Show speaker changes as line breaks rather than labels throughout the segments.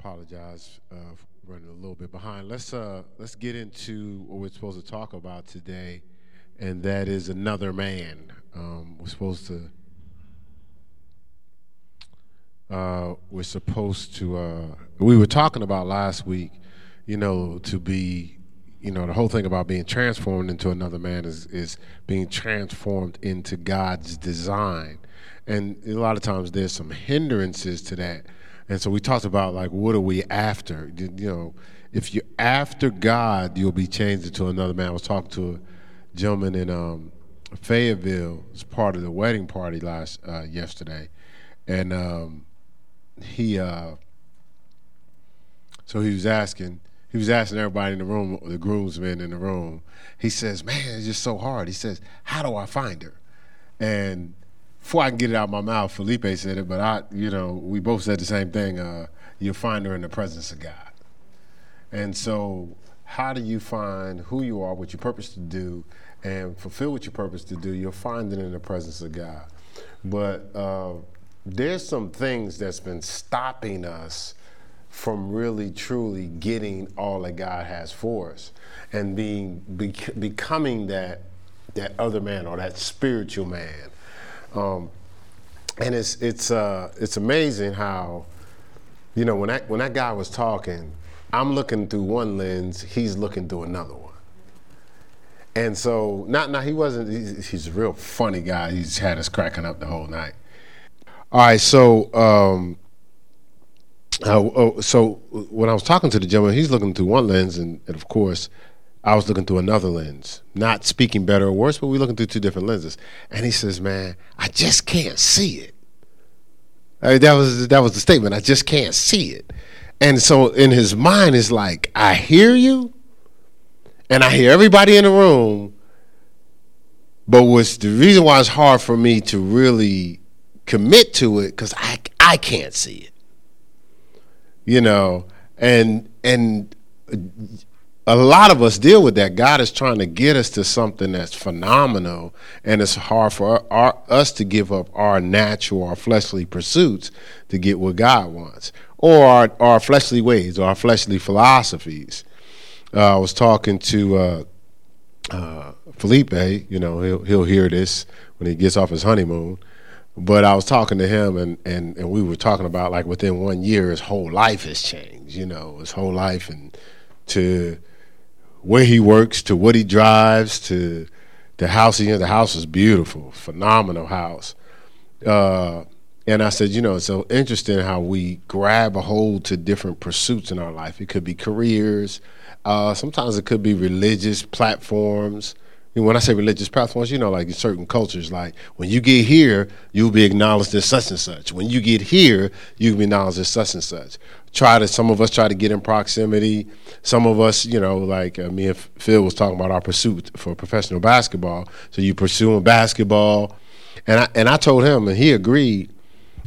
apologize uh, for running a little bit behind. Let's uh, let's get into what we're supposed to talk about today, and that is another man. Um, we're supposed to. Uh, we're supposed to. Uh, we were talking about last week, you know, to be, you know, the whole thing about being transformed into another man is is being transformed into God's design, and a lot of times there's some hindrances to that and so we talked about like, what are we after? You know, if you're after God, you'll be changed into another man. I was talking to a gentleman in um, Fayetteville as part of the wedding party last uh, yesterday, and um, he uh, so he was asking he was asking everybody in the room, the groomsmen in the room. He says, "Man, it's just so hard." He says, "How do I find her?" And before I can get it out of my mouth, Felipe said it, but I, you know, we both said the same thing. Uh, you'll find her in the presence of God. And so, how do you find who you are, what your purpose to do, and fulfill what your purpose to do? You'll find it in the presence of God. But uh, there's some things that's been stopping us from really truly getting all that God has for us and being becoming that that other man or that spiritual man um, and it's it's uh, it's amazing how, you know, when that when that guy was talking, I'm looking through one lens, he's looking through another one. And so, not now he wasn't. He's, he's a real funny guy. He's had us cracking up the whole night. All right, so um, uh, oh, so when I was talking to the gentleman, he's looking through one lens, and, and of course, I was looking through another lens, not speaking better or worse, but we're looking through two different lenses. And he says, "Man, I just can't see it." I mean, that was that was the statement. I just can't see it. And so in his mind is like, I hear you, and I hear everybody in the room. But what's the reason why it's hard for me to really commit to it because I I can't see it. You know, and and a lot of us deal with that. God is trying to get us to something that's phenomenal, and it's hard for our, our, us to give up our natural, our fleshly pursuits to get what God wants, or our, our fleshly ways, or our fleshly philosophies. Uh, I was talking to uh, uh, Felipe. You know, he'll he'll hear this when he gets off his honeymoon. But I was talking to him, and, and, and we were talking about like within one year, his whole life has changed. You know, his whole life, and to where he works to what he drives to the house he in. The house is beautiful, phenomenal house. Uh, and I said, you know, it's so interesting how we grab a hold to different pursuits in our life. It could be careers. Uh, sometimes it could be religious platforms. And when I say religious platforms, you know, like in certain cultures, like when you get here, you'll be acknowledged as such and such. When you get here, you'll be acknowledged as such and such. Try to, some of us try to get in proximity. Some of us, you know, like uh, me and Phil was talking about our pursuit for professional basketball. So you pursuing basketball, and I and I told him, and he agreed.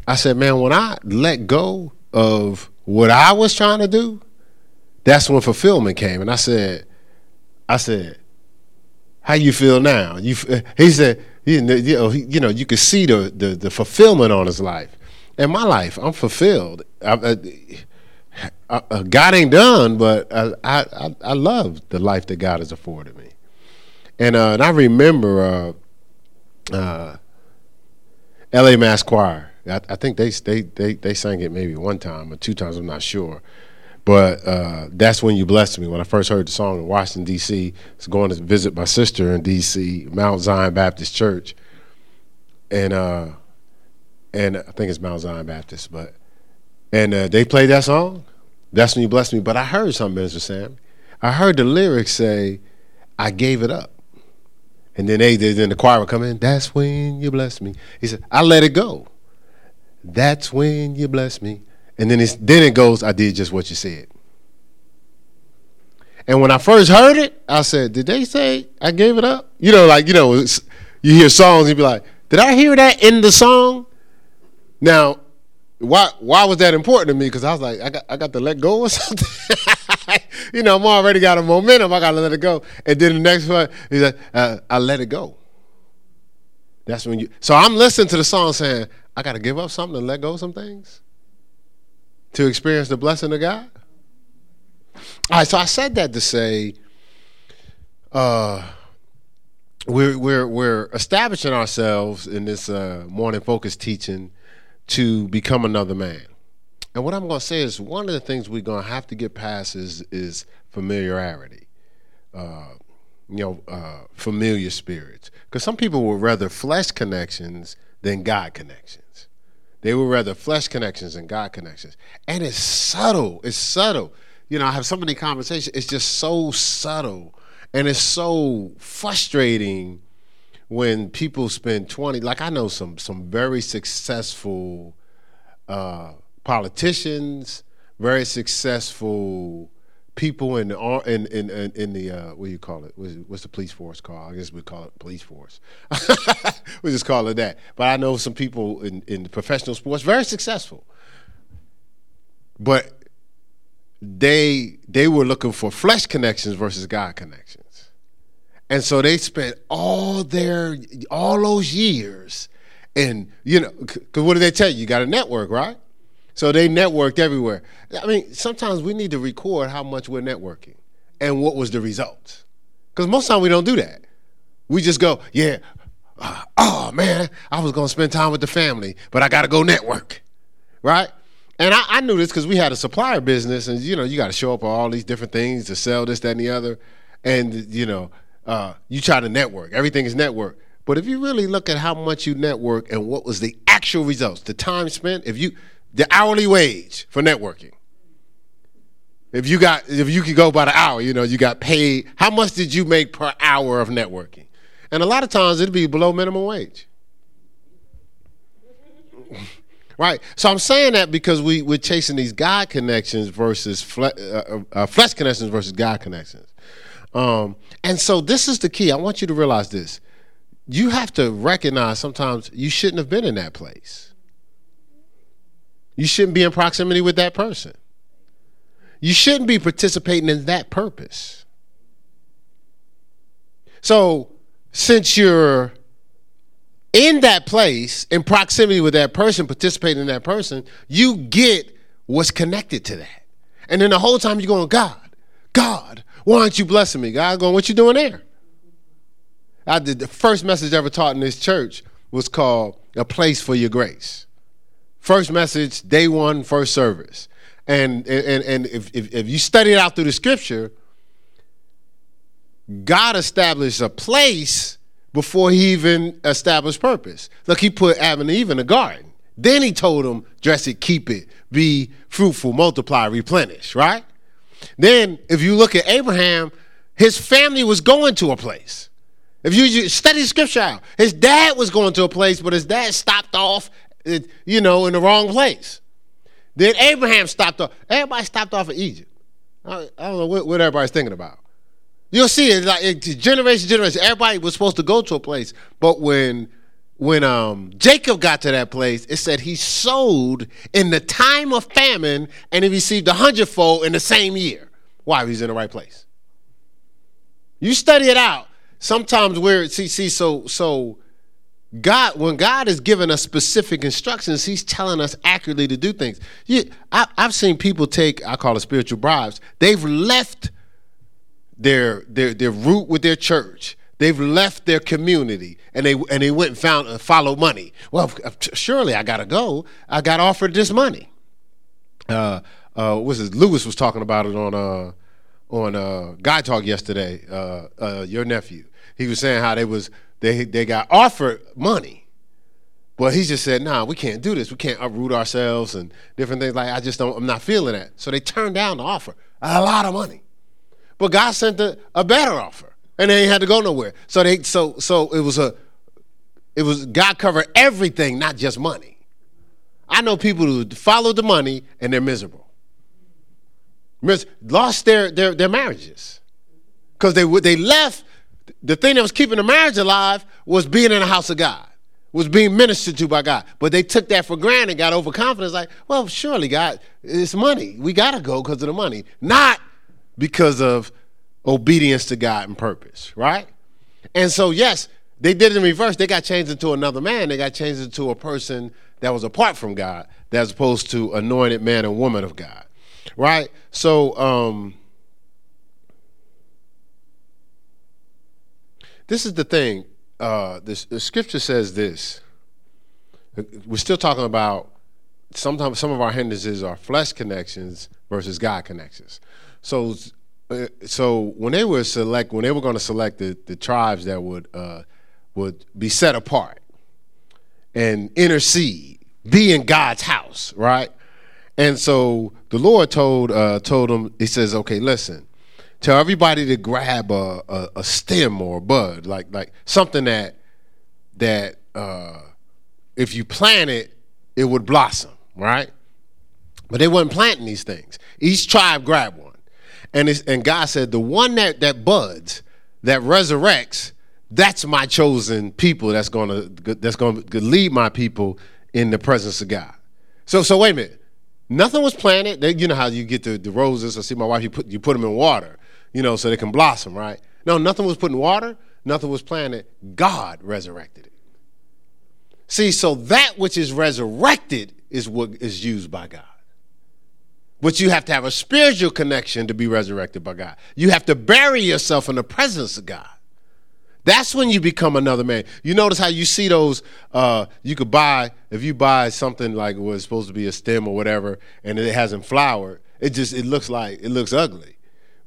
I said, man, when I let go of what I was trying to do, that's when fulfillment came. And I said, I said how you feel now? You, he said, you know, you know, you could see the, the, the fulfillment on his life. In my life, I'm fulfilled. I, I, I, God ain't done, but I, I, I love the life that God has afforded me. And, uh, and I remember uh, uh, L.A. Mass Choir. I, I think they, they, they, they sang it maybe one time or two times, I'm not sure. But uh, that's when you blessed me. When I first heard the song in Washington D.C., I was going to visit my sister in D.C., Mount Zion Baptist Church, and uh, and I think it's Mount Zion Baptist, but and uh, they played that song. That's when you blessed me. But I heard something, Minister Sam. I heard the lyrics say, "I gave it up," and then they then the choir would come in. That's when you bless me. He said, "I let it go." That's when you bless me. And then it's then it goes, I did just what you said. And when I first heard it, I said, Did they say I gave it up? You know, like, you know, you hear songs, you be like, Did I hear that in the song? Now, why why was that important to me? Because I was like, I got I got to let go or something. you know, I'm already got a momentum, I gotta let it go. And then the next one, he's like, uh, I let it go. That's when you so I'm listening to the song saying, I gotta give up something and let go of some things. to experience the blessing of God? All right, so I said that to say uh, we're we're we're establishing ourselves in this uh, morning focus teaching to become another man. And what I'm going to say is one of the things we're going to have to get past is is familiarity. Uh, you know, uh, familiar spirits. Because some people would rather flesh connections than God connections. They would rather flesh connections than God connections. And it's subtle. It's subtle. You know, I have so many conversations. It's just so subtle. And it's so frustrating when people spend 20 like I know some some very successful uh, politicians, very successful people in the in in in, in the uh, what do you call it? What's, what's, the police force called? I guess we call it police force. we just call it that. But I know some people in in professional sports very successful, but they they were looking for flesh connections versus God connections, and so they spent all their all those years, and you know, because what do they tell you? You got a network, right? So they networked everywhere. I mean, sometimes we need to record how much we're networking and what was the results. Because most time we don't do that. We just go, yeah, uh, oh man, I was to spend time with the family, but I got to go network, right? And I, I knew this because we had a supplier business, and you know, you got to show up on all these different things to sell this, that, and the other. And you know, uh, you try to network. Everything is network. But if you really look at how much you network and what was the actual results, the time spent, if you the hourly wage for networking. If you got if you could go by the hour, you know, you got paid. How much did you make per hour of networking? And a lot of times it'd be below minimum wage. right. So I'm saying that because we we're chasing these God connections versus fle- uh, uh, uh, flesh connections versus God connections. Um, and so this is the key. I want you to realize this. You have to recognize sometimes you shouldn't have been in that place. You shouldn't be in proximity with that person. You shouldn't be participating in that purpose. So, since you're in that place, in proximity with that person, participating in that person, you get what's connected to that. And then the whole time you're going, God, God, why aren't you blessing me? God going, what you doing there? I did the first message ever taught in this church was called A Place for Your Grace. First message, day one, first service. And and and if, if, if you study it out through the scripture, God established a place before he even established purpose. Look, he put Adam and Eve in a garden. Then he told them, dress it, keep it, be fruitful, multiply, replenish, right? Then, if you look at Abraham, his family was going to a place. If you study scripture out, his dad was going to a place, but his dad stopped off eh, you know, in the wrong place. Then Abraham stopped off. Everybody stopped off in Egypt. I, I don't know what, what, everybody's thinking about. You'll see it like it, generation, generation. Everybody was supposed to go to a place, but when when um, Jacob got to that place, it said he sowed in the time of famine and he received a hundredfold in the same year. Why? He's in the right place. You study it out. Sometimes we're see see so so God, when God is giving us specific instructions, He's telling us accurately to do things. You, I, have seen people take, I call it spiritual bribes. They've left their their their root with their church. They've left their community, and they and they went and found uh, follow money. Well, surely I gotta go. I got offered this money. Uh, uh, was it Lewis was talking about it on uh on uh Guy Talk yesterday. Uh, uh, your nephew. He was saying how they was they they got offered money, but he just said, "Nah, we can't do this. We can't uproot ourselves and different things." Like I just don't. I'm not feeling that. So they turned down the offer, a lot of money, but God sent a, a better offer, and they ain't had to go nowhere. So they so so it was a it was God covered everything, not just money. I know people who followed the money and they're miserable. Lost their their, their marriages because they they left the thing that was keeping the marriage alive was being in the house of God, was being ministered to by God. But they took that for granted, got overconfident, like, well, surely God, it's money. We got to go because of the money, not because of obedience to God and purpose, right? And so, yes, they did it in reverse. They got changed into another man. They got changed into a person that was apart from God. as opposed to anointed man and woman of God. Right? So um this is the thing. Uh this the scripture says this. We're still talking about sometimes some of our hindrances are flesh connections versus God connections. So so when they were select when they were going to select the, the tribes that would uh, would be set apart and intercede, be in God's house, right? And so the Lord told uh, told them, He says, "Okay, listen, tell everybody to grab a, a, a stem or a bud, like like something that that uh, if you plant it, it would blossom, right? But they weren't planting these things. Each tribe grabbed one, and and God said, the one that that buds, that resurrects, that's my chosen people. That's gonna that's gonna lead my people in the presence of God. So so wait a minute. Nothing was planted. They, you know how you get the, the roses. I see my wife. You put you put them in water, you know, so they can blossom, right? No, nothing was put in water. Nothing was planted. God resurrected it. See, so that which is resurrected is what is used by God. But you have to have a spiritual connection to be resurrected by God. You have to bury yourself in the presence of God. That's when you become another man. You notice how you see those, uh, you could buy, if you buy something like was supposed to be a stem or whatever, and it hasn't flowered, it just, it looks like, it looks ugly.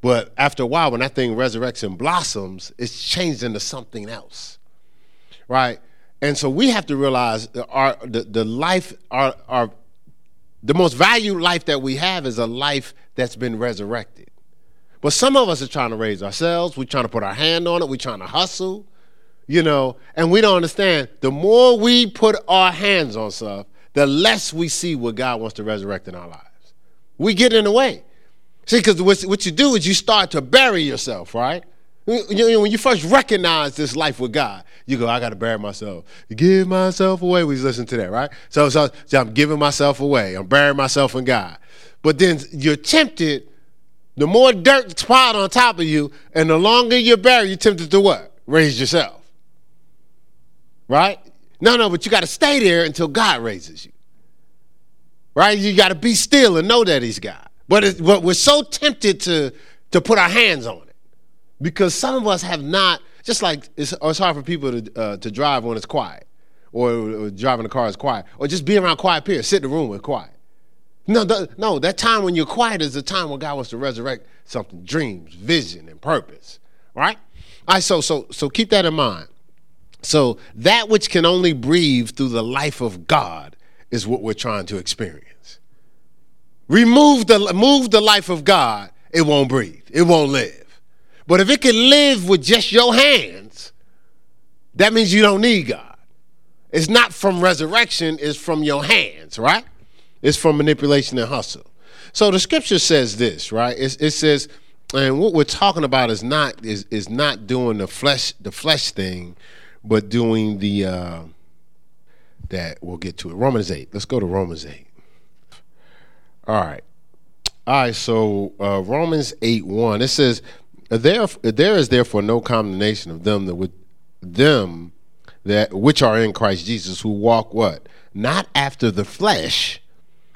But after a while, when that thing resurrects and blossoms, it's changed into something else, right? And so we have to realize our, the, the life, our, our, the most valued life that we have is a life that's been resurrected. But some of us are trying to raise ourselves. We're trying to put our hand on it. We're trying to hustle, you know, and we don't understand. The more we put our hands on stuff, the less we see what God wants to resurrect in our lives. We get in the way. See, because what you do is you start to bury yourself, right? When you first recognize this life with God, you go, I got to bury myself. Give myself away. We listen to that, right? So, so, so I'm giving myself away. I'm burying myself in God. But then you're tempted the more dirt piled on top of you, and the longer you're buried, you're tempted to what? Raise yourself. Right? No, no, but you got to stay there until God raises you. Right? You got to be still and know that He's God. But, it, but we're so tempted to, to put our hands on it because some of us have not, just like it's, it's hard for people to, uh, to drive when it's quiet or, or driving the car is quiet or just be around quiet period, sit in the room with quiet. No, the, no, that time when you're quiet is the time when God wants to resurrect something, dreams, vision, and purpose. Right? All right, so so so keep that in mind. So that which can only breathe through the life of God is what we're trying to experience. Remove the move the life of God, it won't breathe. It won't live. But if it can live with just your hands, that means you don't need God. It's not from resurrection, it's from your hands, right? It's from manipulation and hustle. So the scripture says this, right? It, it says, and what we're talking about is not is is not doing the flesh the flesh thing, but doing the uh, that we'll get to it. Romans eight. Let's go to Romans eight. All right. All right, so uh, Romans 8 1, it says, there, there is therefore no condemnation of them that with them that which are in Christ Jesus who walk what? Not after the flesh,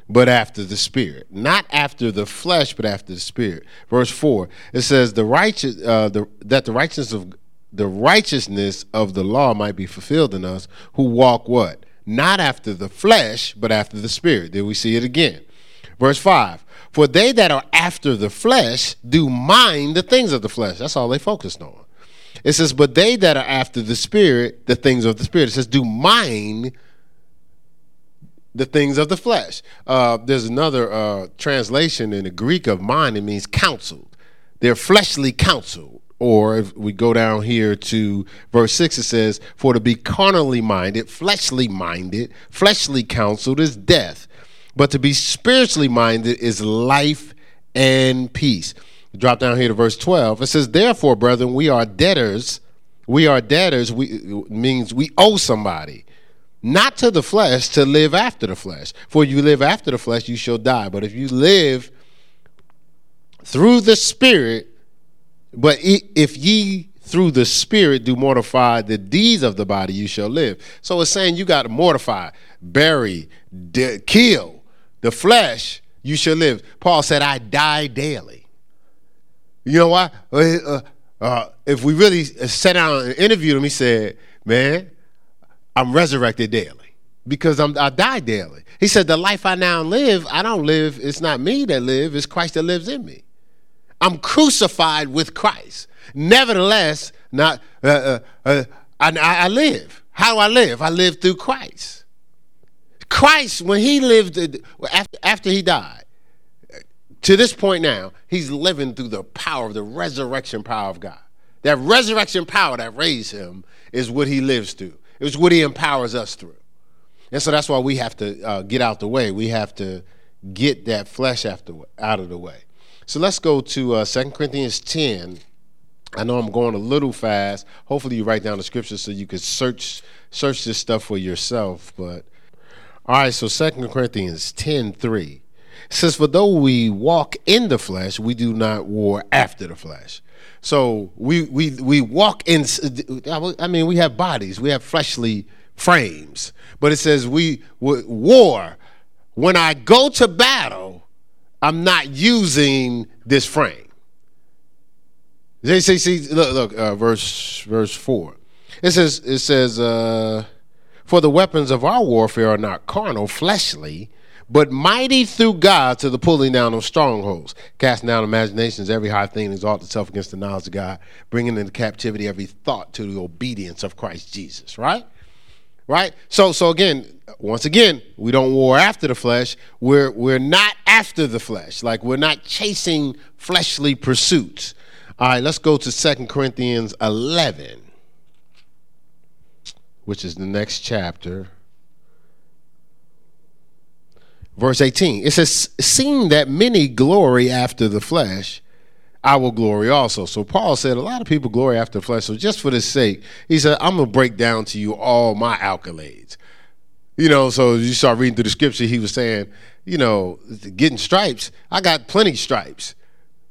but after the spirit. Not after the flesh but after the spirit. Verse 4 it says the righteous uh, the, that the righteousness of the righteousness of the law might be fulfilled in us who walk what? Not after the flesh but after the spirit. Then we see it again. Verse 5 for they that are after the flesh do mind the things of the flesh that's all they focused on it says but they that are after the spirit the things of the spirit it says do mind the things of the flesh. Uh, there's another uh, translation in the Greek of mind, it means counseled. They're fleshly counseled. Or if we go down here to verse 6, it says, For to be carnally minded, fleshly minded, fleshly counseled is death, but to be spiritually minded is life and peace. Drop down here to verse 12. It says, Therefore, brethren, we are debtors. We are debtors, we, means we owe somebody not to the flesh, to live after the flesh. For you live after the flesh, you shall die. But if you live through the Spirit, but if ye through the Spirit do mortify the deeds of the body, you shall live. So it's saying you got to mortify, bury, de- kill the flesh, you shall live. Paul said, I die daily. You know why? Uh, uh, uh if we really sat down and interviewed him, he said, Man, I'm resurrected daily because I'm, I die daily. He said, The life I now live, I don't live, it's not me that live, it's Christ that lives in me. I'm crucified with Christ. Nevertheless, not uh, uh, uh, I, I live. How do I live? I live through Christ. Christ, when he lived after, after he died, to this point now, he's living through the power of the resurrection power of God. That resurrection power that raised him is what he lives through. It's what he empowers us through. And so that's why we have to uh, get out the way. We have to get that flesh after, out of the way. So let's go to uh, 2 Corinthians 10. I know I'm going a little fast. Hopefully you write down the scripture so you can search search this stuff for yourself. But all right, so 2 Corinthians 10 3 says, For though we walk in the flesh, we do not war after the flesh. So we we we walk in I mean, we have bodies, we have fleshly frames. But it says we war. When I go to battle, I'm not using this frame. They say, see, look, look, uh, verse verse four. It says, it says, uh, for the weapons of our warfare are not carnal, fleshly, but mighty through God to the pulling down of strongholds, casting down imaginations, every high thing exalts itself against the knowledge of God, bringing into captivity every thought to the obedience of Christ Jesus. Right right? So so again, once again, we don't war after the flesh. We're we're not after the flesh. Like we're not chasing fleshly pursuits. All right, let's go to Second Corinthians 11, which is the next chapter. Verse 18. It says, Seeing that many glory after the flesh, I will glory also. So Paul said a lot of people glory after the flesh. So just for the sake, he said, I'm gonna break down to you all my accolades. You know, so you start reading through the scripture, he was saying, you know, getting stripes, I got plenty stripes.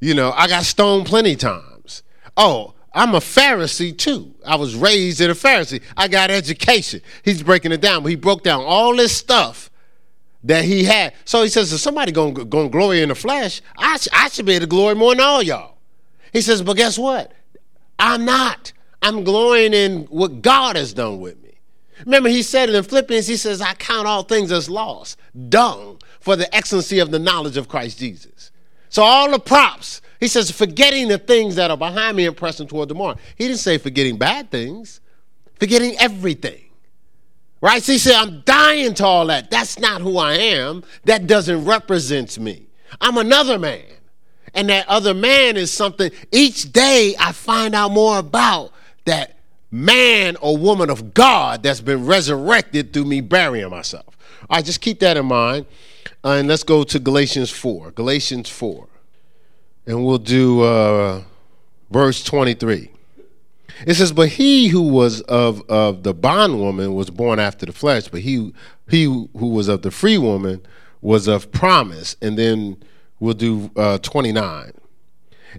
You know, I got stoned plenty times. Oh, I'm a Pharisee too. I was raised in a Pharisee. I got education. He's breaking it down, but he broke down all this stuff that he had. So he says, if somebody gonna, gonna glory in the flesh, I, sh- I should be able to glory more than all y'all. He says, but guess what? I'm not. I'm glorying in what God has done with me. Remember, he said it in Philippians, he says, I count all things as loss, dung, for the excellency of the knowledge of Christ Jesus. So all the props, he says, forgetting the things that are behind me and pressing toward the mark. He didn't say forgetting bad things, forgetting everything. Right? So he said, I'm dying to all that. That's not who I am. That doesn't represent me. I'm another man. And that other man is something each day I find out more about that man or woman of God that's been resurrected through me burying myself. All right, just keep that in mind. Uh, and let's go to Galatians 4. Galatians 4. And we'll do uh, verse 23. It says, "But he who was of of the bondwoman was born after the flesh, but he he who was of the free woman was of promise." And then we'll do uh, twenty nine.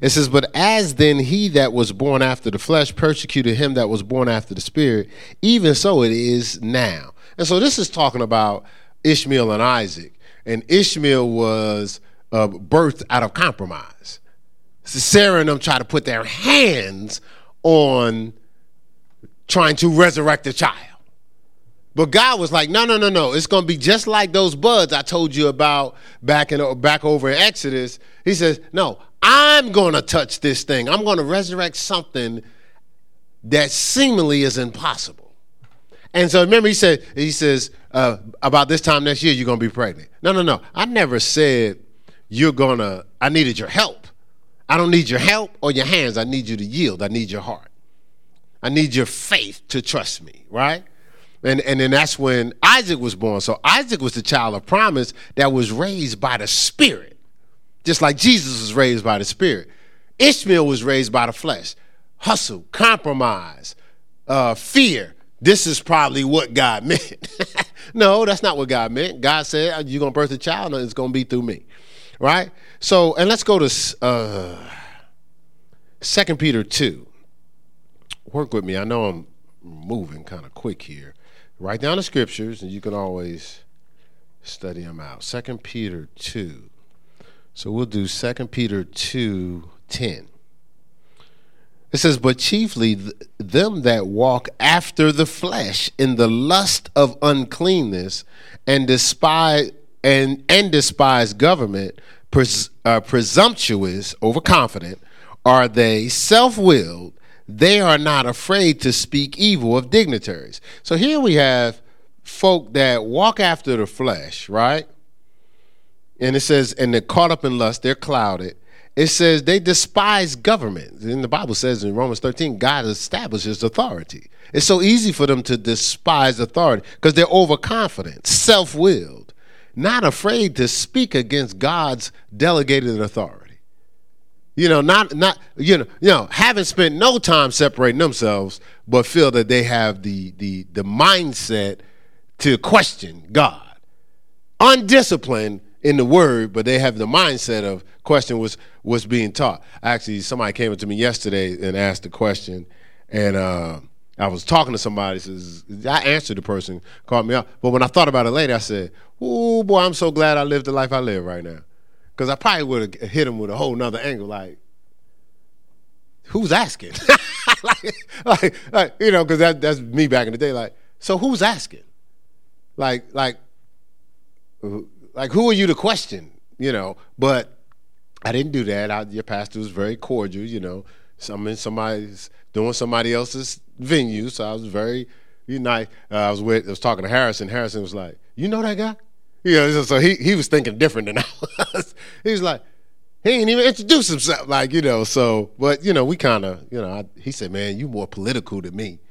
It says, But as then he that was born after the flesh persecuted him that was born after the spirit, even so it is now. And so this is talking about Ishmael and Isaac. And Ishmael was uh, birthed out of compromise. Sarah and them try to put their hands on trying to resurrect the child. But God was like, no, no, no, no. It's going to be just like those buds I told you about back in back over in Exodus. He says, no, I'm going to touch this thing. I'm going to resurrect something that seemingly is impossible. And so remember, he said, he says, uh, about this time next year, you're going to be pregnant. No, no, no. I never said you're to, I needed your help. I don't need your help or your hands. I need you to yield. I need your heart. I need your faith to trust me, right? And, and then that's when Isaac was born. So Isaac was the child of promise that was raised by the Spirit, just like Jesus was raised by the Spirit. Ishmael was raised by the flesh. Hustle, compromise, uh, fear. This is probably what God meant. no, that's not what God meant. God said, You're going to birth a child, and it's going to be through me right? So, and let's go to uh, 2 Peter 2. Work with me. I know I'm moving kind of quick here. Write down the scriptures, and you can always study them out. Second Peter 2. So we'll do Second Peter 2 10. It says, But chiefly th- them that walk after the flesh in the lust of uncleanness and despise and, and despise government, pres- uh, presumptuous, overconfident, are they self willed, they are not afraid to speak evil of dignitaries. So here we have folk that walk after the flesh, right? And it says, and they're caught up in lust, they're clouded. It says they despise government. And the Bible says in Romans 13, God establishes authority. It's so easy for them to despise authority because they're overconfident, self willed, not afraid to speak against God's delegated authority. You know, not not you know, you know, haven't spent no time separating themselves, but feel that they have the the the mindset to question God. Undisciplined in the word, but they have the mindset of question was was being taught. Actually, somebody came up to me yesterday and asked a question, and uh, I was talking to somebody. Says I answered the person, called me up, but when I thought about it later, I said, "Oh boy, I'm so glad I live the life I live right now." Because I probably would have hit him with a whole nother angle, like, who's asking? like, like, like, you know, because that, that's me back in the day. Like, so who's asking? Like, like, like, who are you to question? You know, but I didn't do that. I, your pastor was very cordial. You know, i some somebody's doing somebody else's venue, so I was very, you know, uh, I was with, I was talking to Harrison. Harrison was like, "You know that guy?" You know, so he he was thinking different than I was. he was like, he ain't even introduce himself, like you know. So, but you know, we kind of, you know, I, he said, "Man, you more political than me."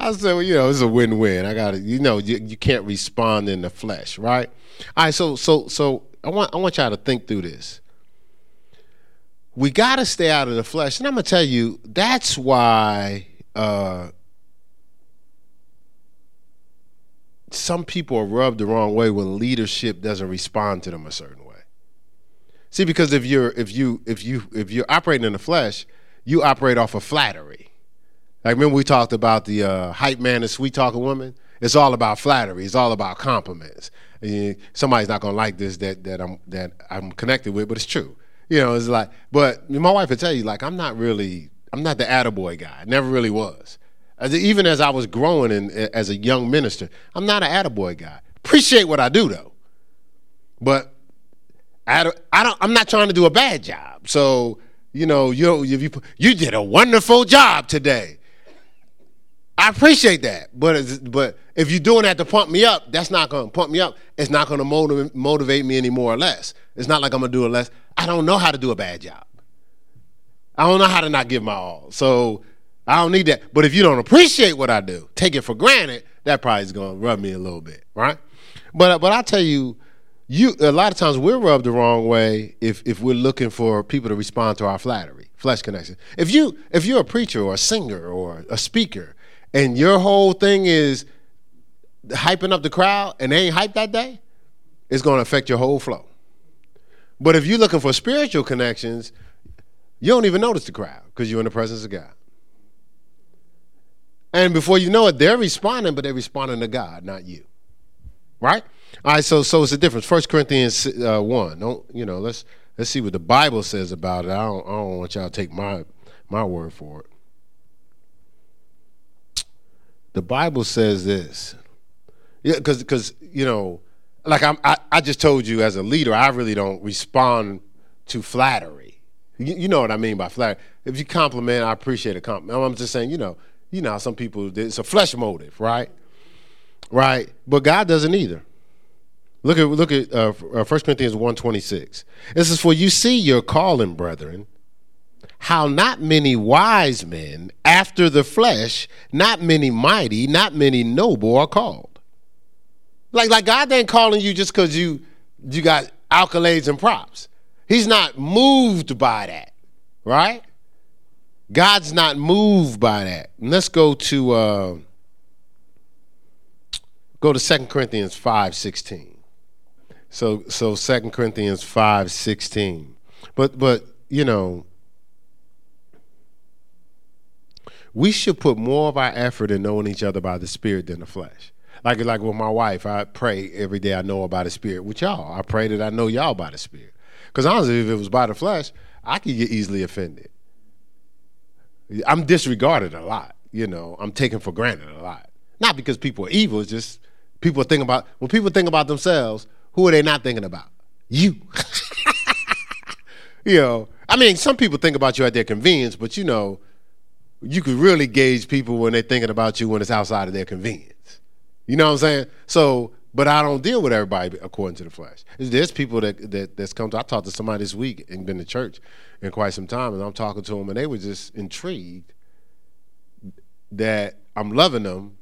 I said, well, you know, it's a win-win. I got to, you know, you, you can't respond in the flesh, right? All right, so so so I want I want y'all to think through this. We got to stay out of the flesh, and I'm gonna tell you that's why uh, some people are rubbed the wrong way when leadership doesn't respond to them a certain way. See, because if you're if you if you if you're operating in the flesh, you operate off of flattery. Like remember we talked about the uh, hype man and sweet talking woman. It's all about flattery. It's all about compliments. And somebody's not gonna like this that that I'm that I'm connected with, but it's true. You know, it's like, but my wife would tell you, like, I'm not really, I'm not the attaboy guy. I never really was. As, even as I was growing and as a young minister, I'm not an attaboy guy. Appreciate what I do though, but I don't, I don't. I'm not trying to do a bad job. So you know, you you you did a wonderful job today. I appreciate that, but but if you're doing that to pump me up, that's not to pump me up. It's not going to motivate me any more or less. It's not like I'm to do it less. I don't know how to do a bad job. I don't know how to not give my all. So I don't need that. But if you don't appreciate what I do, take it for granted, that probably is to rub me a little bit, right? But but I tell you, you a lot of times we're rubbed the wrong way if if we're looking for people to respond to our flattery, flesh connection. If you if you're a preacher or a singer or a speaker and your whole thing is hyping up the crowd and they ain't hyped that day, it's going to affect your whole flow. But if you're looking for spiritual connections, you don't even notice the crowd because you're in the presence of God. And before you know it, they're responding, but they're responding to God, not you. Right? All right, so so it's a difference. First Corinthians uh, one. Don't you know? Let's let's see what the Bible says about it. I don't, I don't want y'all to take my my word for it the Bible says this. Yeah, because because you know, like I'm, I, I just told you as a leader, I really don't respond to flattery. You, you know what I mean by flattery. If you compliment, I appreciate a compliment. I'm just saying, you know, you know, some people it's a flesh motive, right? Right, but God doesn't either. Look at look at uh, 1 uh, Corinthians 1.26. It says, "For you see your calling, brethren." How not many wise men after the flesh, not many mighty, not many noble are called. Like, like God ain't calling you just because you you got accolades and props. He's not moved by that, right? God's not moved by that. And let's go to uh, go to 2 Corinthians 5 16. So so 2 Corinthians 5 16. But but you know, we should put more of our effort in knowing each other by the spirit than the flesh. like like with my wife, I pray every day. I know about the spirit. With y'all, I pray that I know y'all by the spirit. Because honestly, if it was by the flesh, I could get easily offended. I'm disregarded a lot. You know, I'm taken for granted a lot. Not because people are evil. It's just people think about when people think about themselves. Who are they not thinking about? You. you know, I mean, some people think about you at their convenience, but you know, you could really gauge people when they're thinking about you when it's outside of their convenience. You know what I'm saying? So, but I don't deal with everybody according to the flesh. There's people that, that that's come to. I talked to somebody this week and been to church in quite some time, and I'm talking to them, and they were just intrigued that I'm loving them,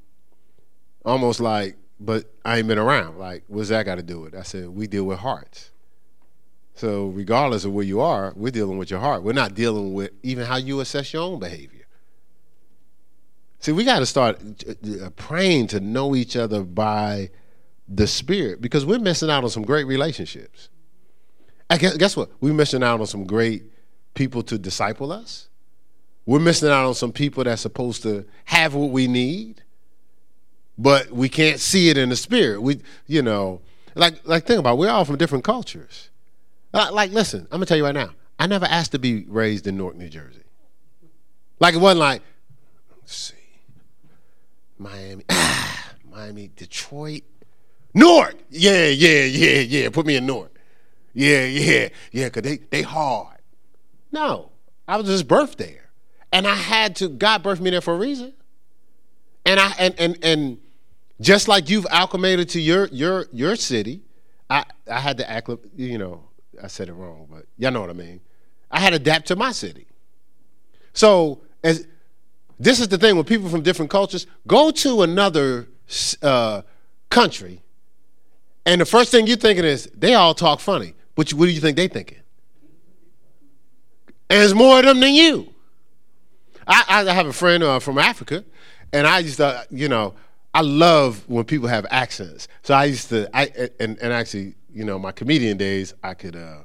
almost like, but I ain't been around. Like, what's that got to do with? it? I said we deal with hearts. So regardless of where you are, we're dealing with your heart. We're not dealing with even how you assess your own behavior. See, we got to start uh, uh, praying to know each other by the Spirit because we're missing out on some great relationships. I guess, what? We're missing out on some great people to disciple us. We're missing out on some people that's supposed to have what we need, but we can't see it in the spirit. We, you know, like like think about it, we're all from different cultures. Like, listen, I'm gonna tell you right now. I never asked to be raised in Newark, New Jersey. Like it wasn't like, see, Miami, Miami, Detroit, Newark. Yeah, yeah, yeah, yeah. Put me in Newark. Yeah, yeah, yeah. Cause they they hard. No, I was just birthed there, and I had to. God birthed me there for a reason. And I and and and just like you've acclimated to your your your city, I I had to acclimate. You know, I said it wrong, but y'all know what I mean. I had to adapt to my city. So as this is the thing with people from different cultures, go to another uh, country, and the first thing you're thinking is they all talk funny. But what do you think they thinking? And there's more of them than you. I, I have a friend uh, from Africa, and I used to, you know, I love when people have accents. So I used to, I and, and actually, you know, my comedian days, I could uh,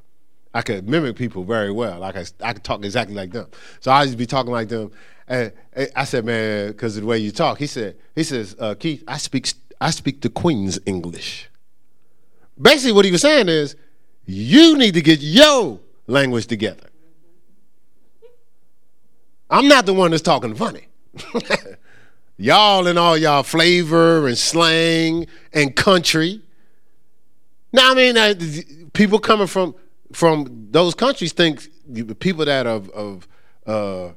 I could mimic people very well. Like I, I could talk exactly like them. So I used to be talking like them. And I said, man, because of the way you talk. He said, he says, uh, Keith, I speak I speak the Queen's English. Basically, what he was saying is, you need to get your language together. I'm not the one that's talking funny. y'all and all y'all flavor and slang and country. Now, I mean, uh, people coming from from those countries think people that of of uh,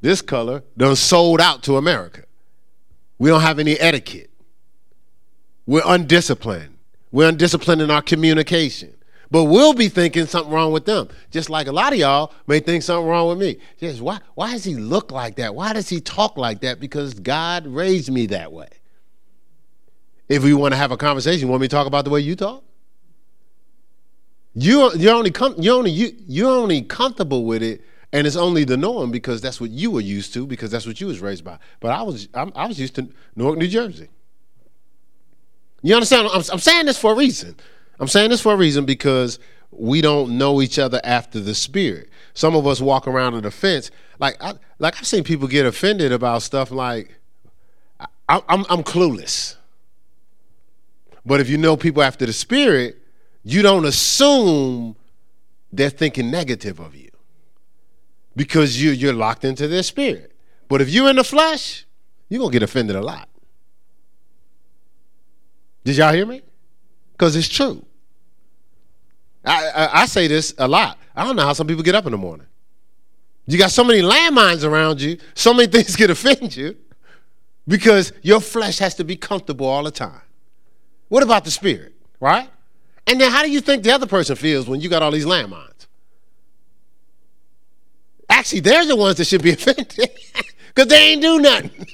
this color done sold out to America. We don't have any etiquette. We're undisciplined. We're undisciplined in our communication. But we'll be thinking something wrong with them. Just like a lot of y'all may think something wrong with me. Just why why does he look like that? Why does he talk like that? Because God raised me that way. If we want to have a conversation, want me to talk about the way you talk? You you're only com- you only you you're only comfortable with it, and it's only the norm because that's what you were used to because that's what you was raised by. But I was I'm, i was used to Newark, New Jersey. You understand? I'm, I'm saying this for a reason. I'm saying this for a reason because we don't know each other after the spirit. Some of us walk around on the fence. Like I like I've seen people get offended about stuff like I, I'm I'm clueless. But if you know people after the spirit, you don't assume they're thinking negative of you because you, you're locked into their spirit. But if you're in the flesh, you're going to get offended a lot. Did y'all hear me? Because it's true. I, I, I, say this a lot. I don't know how some people get up in the morning. You got so many landmines around you, so many things can offend you because your flesh has to be comfortable all the time. What about the spirit, right? And then how do you think the other person feels when you got all these landmines? Actually, they're the ones that should be offended because they ain't do nothing.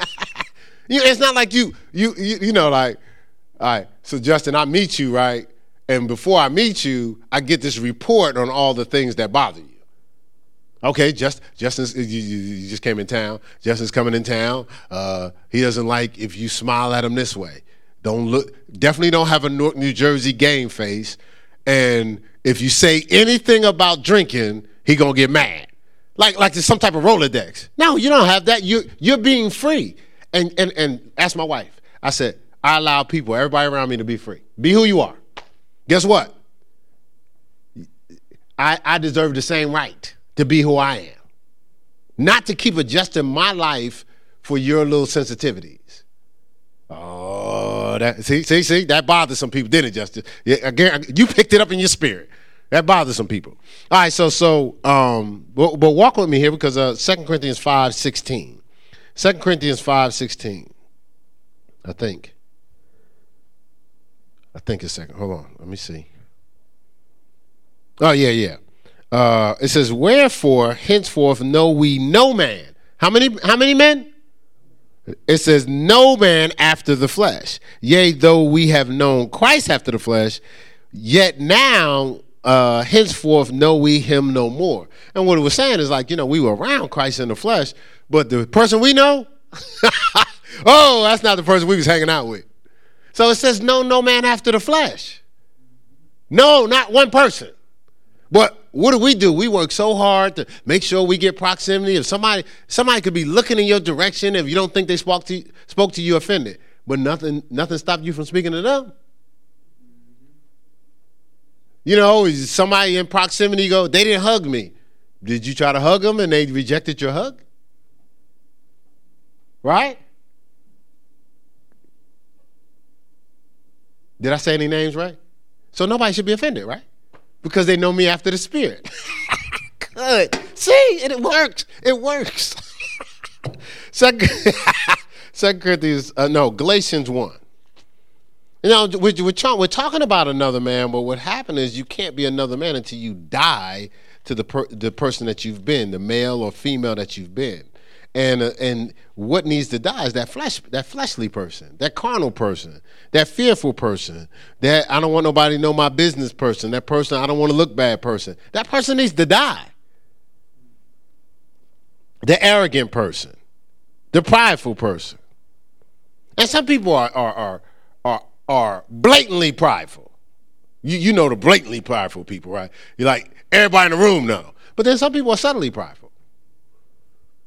you it's not like you, you, you, you know, like, all right, so Justin, I meet you, right? And before I meet you, I get this report on all the things that bother you. Okay, just Justin, you, you, just came in town. Justin's coming in town. Uh, he doesn't like if you smile at him this way. Don't look. Definitely don't have a New Jersey game face. And if you say anything about drinking, he gonna get mad. Like like there's some type of Rolodex. No, you don't have that. You you're being free. And and and ask my wife. I said I allow people, everybody around me, to be free. Be who you are. Guess what? I, I deserve the same right to be who I am, not to keep adjusting my life for your little sensitivities. Oh, that see, see, see, that bothers some people, didn't it, Justin? Yeah, again, you picked it up in your spirit. That bothers some people. All right, so so um, but, but walk with me here because uh, 2 Corinthians five sixteen, 2 Corinthians five sixteen, I think. I think it's second. Hold on, let me see. Oh yeah, yeah. Uh, it says, "Wherefore henceforth know we no man." How many? How many men? It says, "No man after the flesh." Yea, though we have known Christ after the flesh, yet now uh, henceforth know we him no more. And what it was saying is like, you know, we were around Christ in the flesh, but the person we know, oh, that's not the person we was hanging out with. So it says, no, no man after the flesh. No, not one person. But what do we do? We work so hard to make sure we get proximity. If somebody somebody could be looking in your direction, if you don't think they spoke to spoke to you offended, but nothing nothing stopped you from speaking to them. You know, somebody in proximity go, they didn't hug me. Did you try to hug them and they rejected your hug? Right? Did I say any names right? So nobody should be offended, right? Because they know me after the spirit. Good. See, it works. It works. Second, Second Corinthians, uh, no, Galatians 1. You know, we're, we're, we're, talking about another man, but what happened is you can't be another man until you die to the per, the person that you've been, the male or female that you've been. And uh, and what needs to die is that flesh, that fleshly person, that carnal person, that fearful person, that I don't want nobody to know my business person, that person I don't want to look bad person. That person needs to die. The arrogant person, the prideful person. And some people are are are are blatantly prideful. You, you know the blatantly prideful people, right? You're like, everybody in the room know. But then some people are subtly prideful.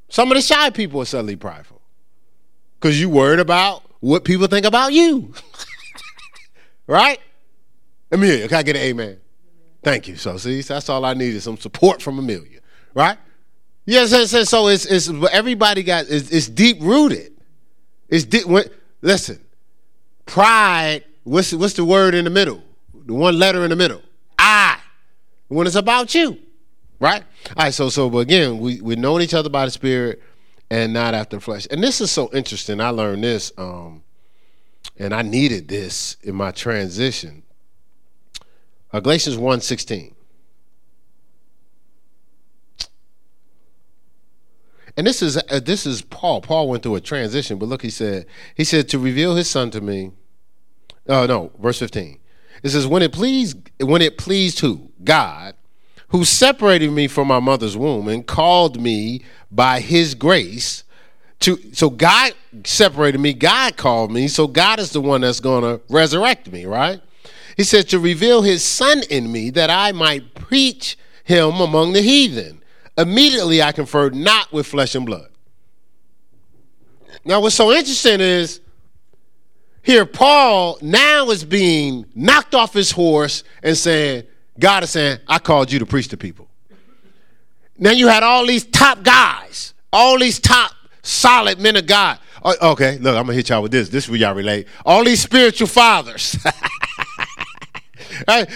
Some of the shy people are subtly prideful. Because you worried about what people think about you. right? Amelia, can I get an amen? Thank you. So see, that's all I need is some support from Amelia. Right? Yes, yeah, so, so it's, it's everybody got it's, it's deep rooted. It's deep. When, Listen, Pride, what's, what's the word in the middle? The one letter in the middle. I. When it's about you. Right? All right, so so but again, we, we've known each other by the spirit and not after the flesh. And this is so interesting. I learned this, um, and I needed this in my transition. Uh, Galatians 1 16. And this is uh, this is Paul. Paul went through a transition, but look, he said he said to reveal his son to me. Oh no, verse fifteen. It says when it pleased when it pleased who God, who separated me from my mother's womb and called me by His grace. To, so God separated me, God called me, so God is the one that's going to resurrect me, right? He said to reveal his son in me that I might preach him among the heathen Immediately I conferred not with flesh and blood. Now, what's so interesting is here, Paul now is being knocked off his horse and saying, God is saying, I called you to preach to people. Now you had all these top guys, all these top solid men of God. Oh, okay, look, I'm gonna hit y'all with this. This is where y'all relate. All these spiritual fathers.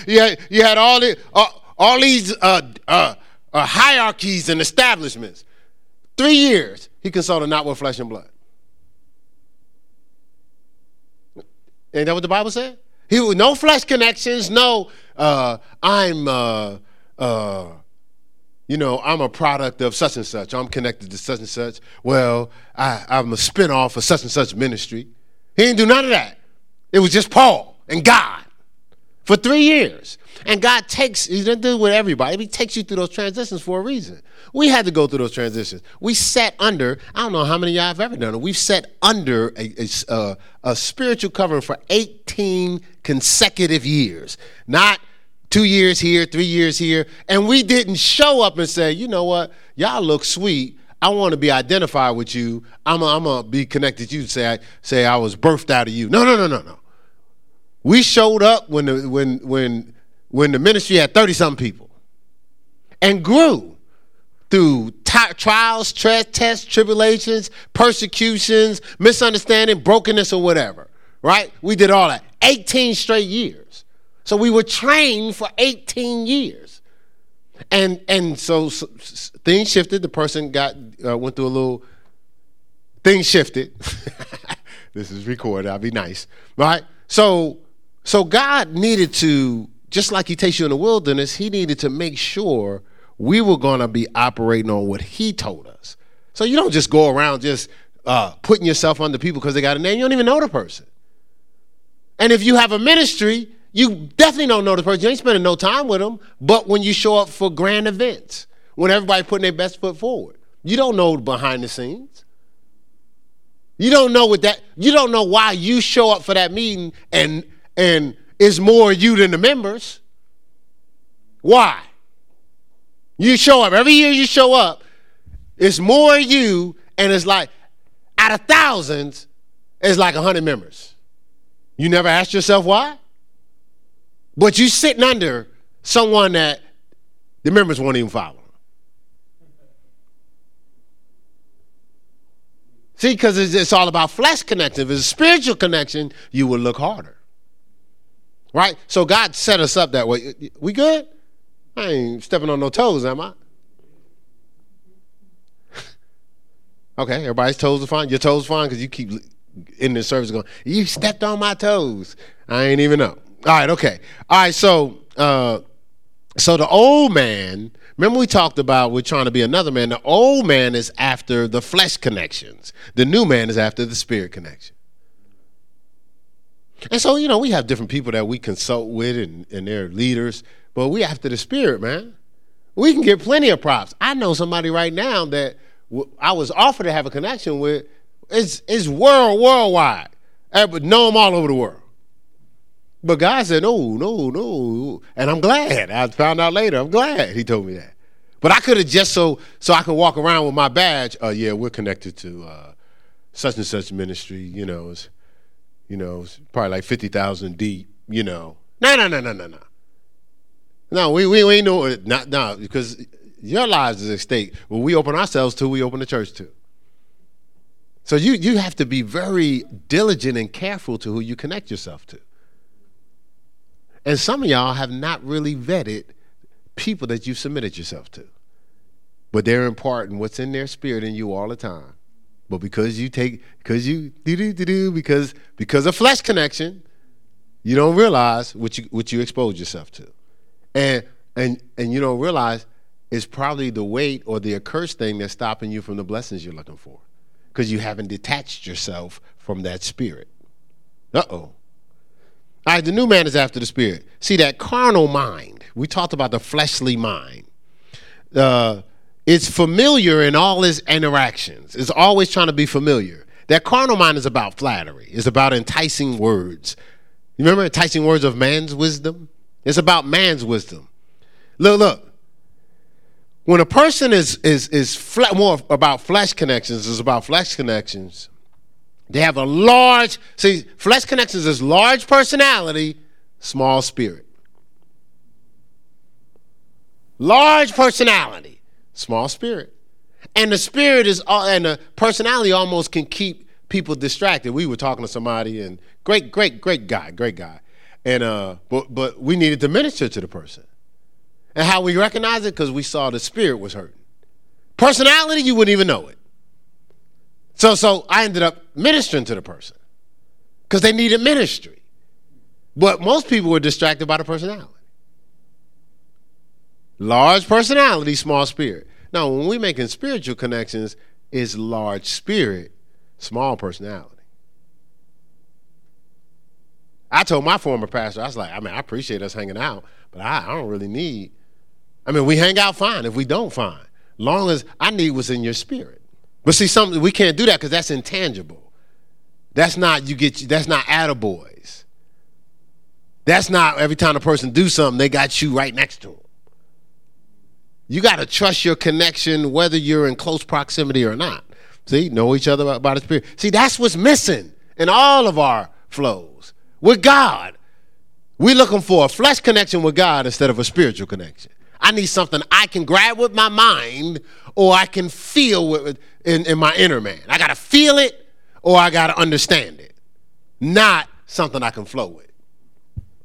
you, had, you had all, the, all, all these uh, uh, uh, hierarchies and establishments. Three years, he consulted not with flesh and blood. Ain't that what the Bible said? He no flesh connections, no uh, I'm uh, uh, you know, I'm a product of such and such. I'm connected to such and such. Well, I, I'm a spinoff of such and such ministry. He didn't do none of that. It was just Paul and God for three years. And God takes, He doesn't do it with everybody. He takes you through those transitions for a reason. We had to go through those transitions. We sat under, I don't know how many y'all have ever done it, we've sat under a, a, uh, a spiritual covering for 18 consecutive years. Not two years here, three years here. And we didn't show up and say, you know what, y'all look sweet. I want to be identified with you. I'm gonna be connected to you. Say I say I was birthed out of you. No, no, no, no, no. We showed up when the when when when the ministry had 30 something people and grew through t- trials, tests, tribulations, persecutions, misunderstanding, brokenness, or whatever. Right? We did all that. 18 straight years. So we were trained for 18 years. And and so, so things shifted. The person got uh, went through a little things shifted. this is recorded. I'll be nice. Right? So so God needed to just like he takes you in the wilderness, he needed to make sure we were going to be operating on what he told us. So you don't just go around just uh, putting yourself under people because they got a name. You don't even know the person. And if you have a ministry, you definitely don't know the person. You ain't spending no time with them. But when you show up for grand events, when everybody putting their best foot forward, you don't know behind the scenes. You don't know what that. You don't know why you show up for that meeting and and it's more you than the members. Why? You show up every year. You show up. It's more you, and it's like out of thousands, it's like a hundred members. You never asked yourself why? But you sitting under someone that the members won't even follow. See, because it's, it's, all about flesh connection. If it's a spiritual connection, you will look harder. Right? So God set us up that way. We good? I ain't stepping on no toes, am I? okay, everybody's toes are fine. Your toes are fine because you keep in the service going, You stepped on my toes. I ain't even know. All right, okay. All right, so uh so the old man, remember we talked about we're trying to be another man. The old man is after the flesh connections. The new man is after the spirit connection. And so, you know, we have different people that we consult with and, and they're leaders, but we after the spirit, man. We can get plenty of props. I know somebody right now that I was offered to have a connection with it's it's world worldwide. I know them all over the world. But God said, no, no, no. And I'm glad. I found out later. I'm glad he told me that. But I could have just so so I could walk around with my badge. Uh, yeah, we're connected to uh, such and such ministry. You know, it's, you know, probably like fifty thousand deep. You know, no, no, no, no, no, no. No, we we, we ain't know not no because your lives is at stake. When we open ourselves to, we open the church to. So you, you have to be very diligent and careful to who you connect yourself to. And some of y'all have not really vetted people that you've submitted yourself to. But they're imparting what's in their spirit in you all the time. But because you take, because you do do do do, because because of flesh connection, you don't realize what you what you expose yourself to, and and and you don't realize it's probably the weight or the accursed thing that's stopping you from the blessings you're looking for because you haven't detached yourself from that spirit. Uh oh. All right, the new man is after the spirit. See, that carnal mind, we talked about the fleshly mind. Uh, it's familiar in all his interactions, it's always trying to be familiar. That carnal mind is about flattery, it's about enticing words. You remember enticing words of man's wisdom? It's about man's wisdom. Look, look when a person is is is more about flesh connections is about flesh connections they have a large see flesh connections is large personality small spirit large personality small spirit and the spirit is all, and the personality almost can keep people distracted we were talking to somebody and great great great guy great guy and uh but but we needed to minister to the person and how we recognize it? Because we saw the spirit was hurting. Personality, you wouldn't even know it. So, so I ended up ministering to the person because they needed ministry. But most people were distracted by the personality. Large personality, small spirit. Now, when we're making spiritual connections, it's large spirit, small personality. I told my former pastor, I was like, I mean, I appreciate us hanging out, but I, I don't really need I mean, we hang out fine. If we don't, fine. Long as I need what's in your spirit. But see, something we can't do that because that's intangible. That's not you get. That's not attaboys. That's not every time a person do something they got you right next to them. You got to trust your connection whether you're in close proximity or not. See, know each other by the Spirit. See, that's what's missing in all of our flows with God. We're looking for a flesh connection with God instead of a spiritual connection. I need something I can grab with my mind or I can feel with, in, in my inner man. I got to feel it or I got to understand it, not something I can flow with.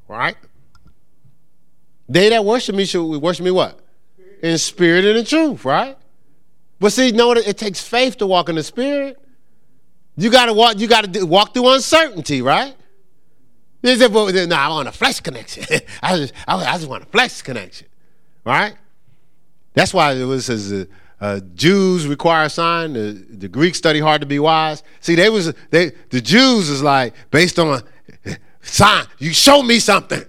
Right? They that worship me should worship me what? In spirit and in truth, right? But see, know what? It takes faith to walk in the spirit. You gotta walk. You gotta walk through uncertainty, right? They said, well, no, I want a flesh connection. I just, I, just want a flesh connection, right? That's why it was says uh, uh, Jews require a sign. The, the Greeks study hard to be wise. See, they was they the Jews is like based on sign. You show me something.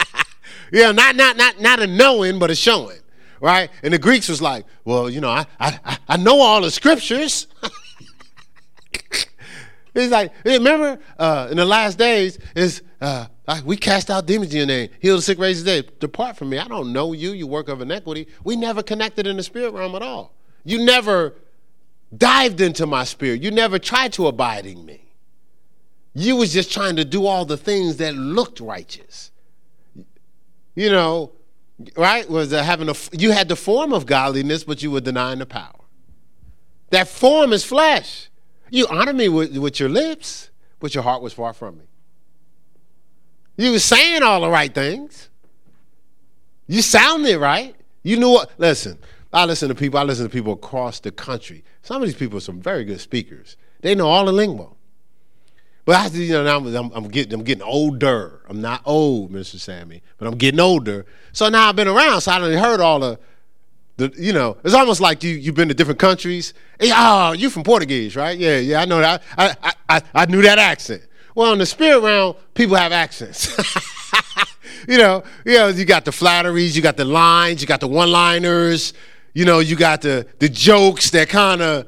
yeah, not not not not a knowing, but a showing, right? And the Greeks was like, well, you know, I I I know all the scriptures. He's like, remember, uh, in the last days, is uh, we cast out demons in your name, heal the sick, raise the dead. Depart from me. I don't know you, you work of iniquity. We never connected in the spirit realm at all. You never dived into my spirit. You never tried to abide in me. You was just trying to do all the things that looked righteous. You know, right? Was having a you had the form of godliness, but you were denying the power. That form is flesh. You honor me with, with your lips, but your heart was far from me. You was saying all the right things. You sounded right. You knew what. Listen, I listen to people. I listen to people across the country. Some of these people are some very good speakers. They know all the lingo. But I, you know, now I'm, I'm, getting, I'm getting older. I'm not old, Mr. Sammy, but I'm getting older. So now I've been around, so I done heard all the the, you know, it's almost like you you've been to different countries. Hey, oh, you from Portuguese, right? Yeah, yeah, I know that. I I, I, I knew that accent. Well, in the spirit realm, people have accents. you know, you know, you got the flatteries, you got the lines, you got the one-liners, you know, you got the the jokes that kind of,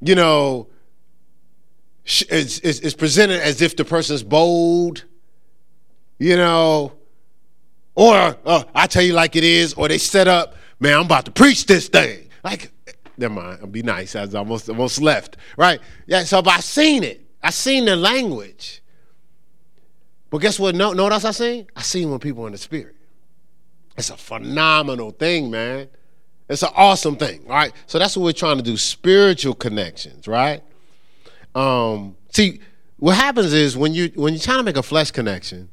you know, is, is, is presented as if the person's bold, you know, or uh, I tell you like it is, or they set up man, I'm about to preach this thing. Like, never mind, I'll be nice. I was almost almost left. Right? Yeah, so but I seen it. I seen the language. But guess what? No, know what else I seen? I seen when people in the spirit. It's a phenomenal thing, man. It's an awesome thing, right? So that's what we're trying to do: spiritual connections, right? Um, see, what happens is when you when you're trying to make a flesh connection,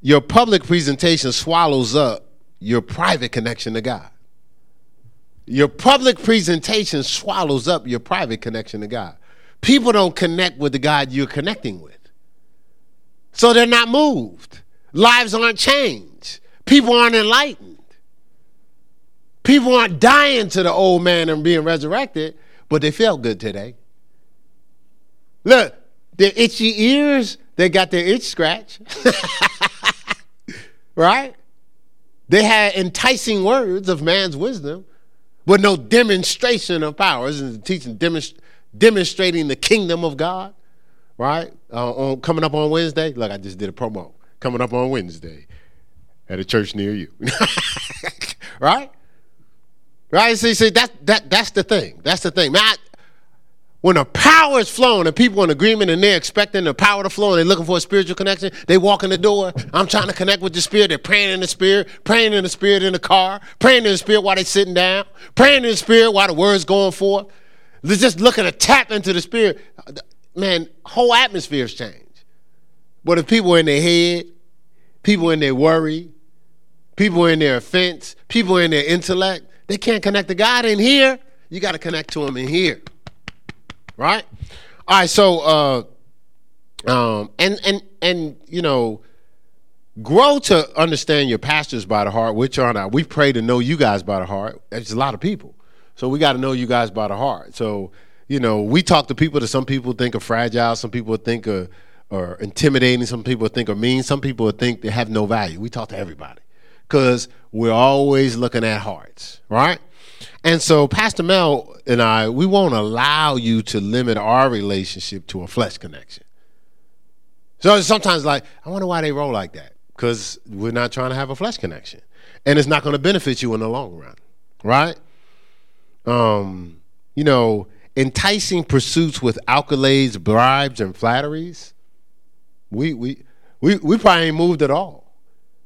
your public presentation swallows up your private connection to God. Your public presentation swallows up your private connection to God. People don't connect with the God you're connecting with. So they're not moved. Lives aren't changed. People aren't enlightened. People aren't dying to the old man and being resurrected, but they felt good today. Look, their itchy ears, they got their itch scratch. right? They had enticing words of man's wisdom, but no demonstration of power. Isn't teaching demonst- demonstrating the kingdom of God, right? Uh, on coming up on Wednesday. Look, I just did a promo. Coming up on Wednesday at a church near you, right? Right? See, see, that that that's the thing. That's the thing. Man, I, when the power is flowing and people in agreement and they're expecting the power to flow and they're looking for a spiritual connection, they walk in the door. I'm trying to connect with the spirit. They're praying in the spirit, praying in the spirit in the car, praying in the spirit while they're sitting down, praying in the spirit while the word's going forth. They're just looking to tap into the spirit. Man, whole atmospheres change. But if people are in their head, people in their worry, people in their offense, people in their intellect, they can't connect to God in here. You got to connect to Him in here right? All right, so uh, um, and and and you know, grow to understand your pastors by the heart. Which are not. We pray to know you guys by the heart. There's a lot of people, so we got to know you guys by the heart. So you know, we talk to people that some people think are fragile, some people think are, are intimidating, some people think are mean, some people think they have no value. We talk to everybody because we're always looking at hearts, right? And so Pastor Mel and I, we won't allow you to limit our relationship to a flesh connection. So sometimes like, I wonder why they roll like that. Because we're not trying to have a flesh connection. And it's not going to benefit you in the long run. right? Um, you know, enticing pursuits with accolades, bribes, and flatteries. We we we we probably ain't moved at all.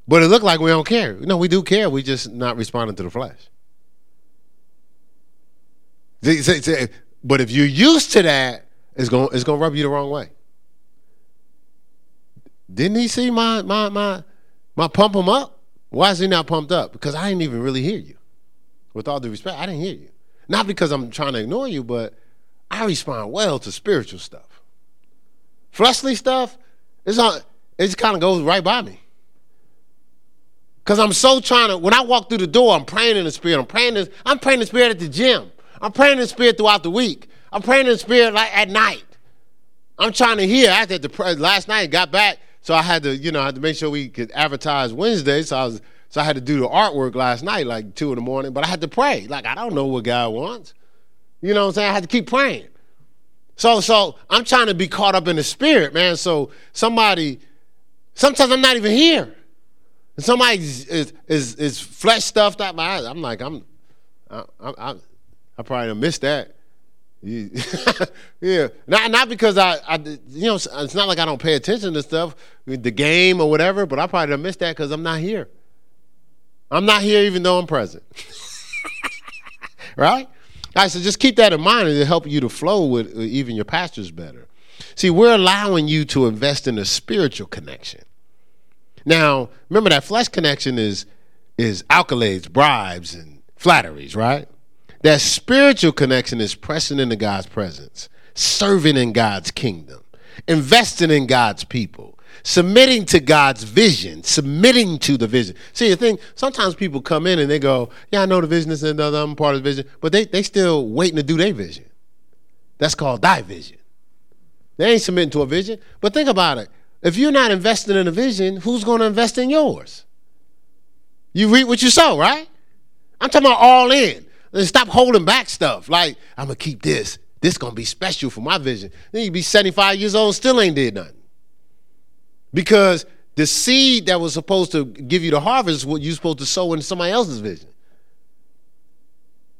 But it looked like we don't care. No, we do care. We just not responding to the flesh. But if you're used to that, it's going it's to rub you the wrong way. Didn't he see my my my my pump him up? Why is he not pumped up? Because I didn't even really hear you. With all due respect, I didn't hear you. Not because I'm trying to ignore you, but I respond well to spiritual stuff. Fleshly stuff, it's on, it just kind of goes right by me. Because I'm so trying to, when I walk through the door, I'm praying in the spirit. I'm praying this, I'm praying the spirit at the gym. I'm praying in spirit throughout the week. I'm praying in spirit like at night. I'm trying to hear. I had to last night, got back, so I had to, you know, I had to make sure we could advertise Wednesday. So I was so I had to do the artwork last night, like two in the morning, but I had to pray. Like I don't know what God wants. You know what I'm saying? I had to keep praying. So so I'm trying to be caught up in the spirit, man. So somebody, sometimes I'm not even here. And somebody is is is flesh stuffed out my eyes. I'm like, I'm I I, I probably missed that. yeah, not not because I, I, you know, it's not like I don't pay attention to stuff, the game or whatever. But I probably missed that because I'm not here. I'm not here even though I'm present. right? All right, so just keep that in mind and it'll help you to flow with uh, even your pastors better. See, we're allowing you to invest in a spiritual connection. Now, remember that flesh connection is is accolades, bribes, and flatteries, right? That spiritual connection is pressing into God's presence, serving in God's kingdom, investing in God's people, submitting to God's vision, submitting to the vision. See, the thing, sometimes people come in and they go, Yeah, I know the vision is another, I'm part of the vision, but they they still waiting to do their vision. That's called thy vision. They ain't submitting to a vision. But think about it. If you're not investing in a vision, who's going to invest in yours? You reap what you sow, right? I'm talking about all in. Then stop holding back stuff. Like, I'm to keep this. This to be special for my vision. Then you be 75 years old, still ain't did nothing. Because the seed that was supposed to give you the harvest is what you're supposed to sow in somebody else's vision.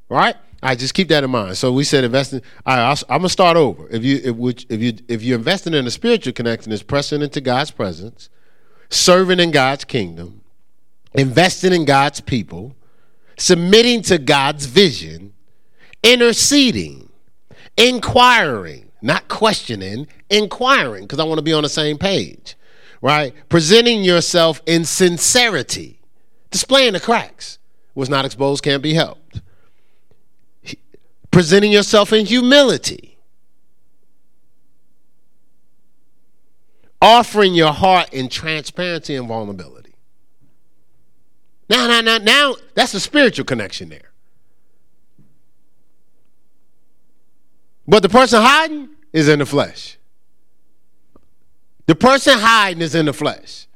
Right? All right, just keep that in mind. So we said investing. All right, I'm gonna start over. If you if, if you if you're investing in a spiritual connection, is pressing into God's presence, serving in God's kingdom, investing in God's people, submitting to God's vision, interceding, inquiring, not questioning, inquiring, because I want to be on the same page right? Presenting yourself in sincerity, displaying the cracks. Was not exposed, can't be helped. Presenting yourself in humility. Offering your heart in transparency and vulnerability. Now, now, now, now, that's a spiritual connection there. But the person hiding is in the flesh. The person hiding is in the flesh.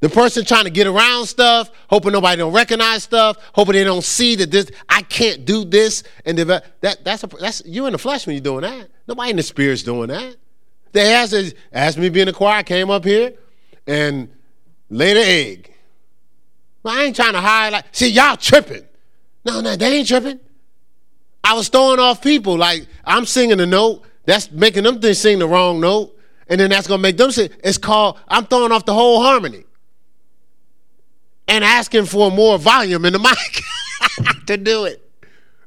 The person trying to get around stuff, hoping nobody don't recognize stuff, hoping they don't see that this I can't do this and develop, that that's a, that's you in the flesh when you're doing that. Nobody in the spirit's doing that. They asked asked me to be in choir. I came up here and laid an egg. Well, I ain't trying to hide like see y'all tripping. No, no, they ain't tripping. I was throwing off people like I'm singing a note that's making them think sing the wrong note, and then that's gonna make them sing. it's called I'm throwing off the whole harmony and asking for more volume in the mic to do it.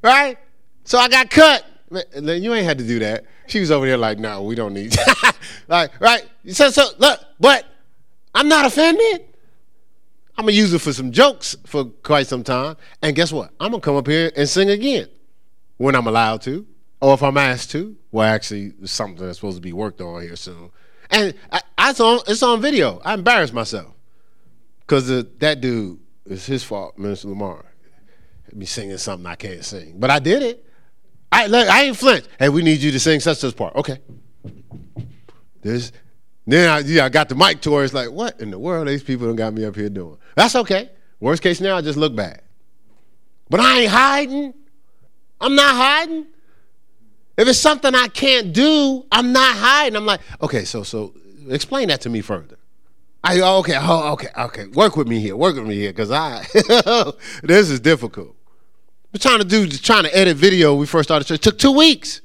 Right? So I got cut. You ain't had to do that. She was over there like, no, we don't need like, right? So so look, but I'm not offended. I'm gonna use it for some jokes for quite some time. And guess what? I'm gonna come up here and sing again when I'm allowed to or if I'm asked to. Well, actually, something that's supposed to be worked on here soon. And I, I it's, on, it's on video. I embarrassed myself because that dude is his fault, Minister Lamar. Me singing something I can't sing, but I did it. I look, I ain't flinched. Hey, we need you to sing such such part. Okay. There's then I, yeah, I got the mic to her. It's like, what in the world these people got me up here doing? That's okay. Worst case scenario, I just look bad. But I ain't hiding. I'm not hiding. If it's something I can't do, I'm not hiding. I'm like, okay, so so explain that to me further. I oh, okay, oh, okay, okay. Work with me here. Work with me here, cause I this is difficult. We're trying to do just trying to edit video. We first started. It took two weeks.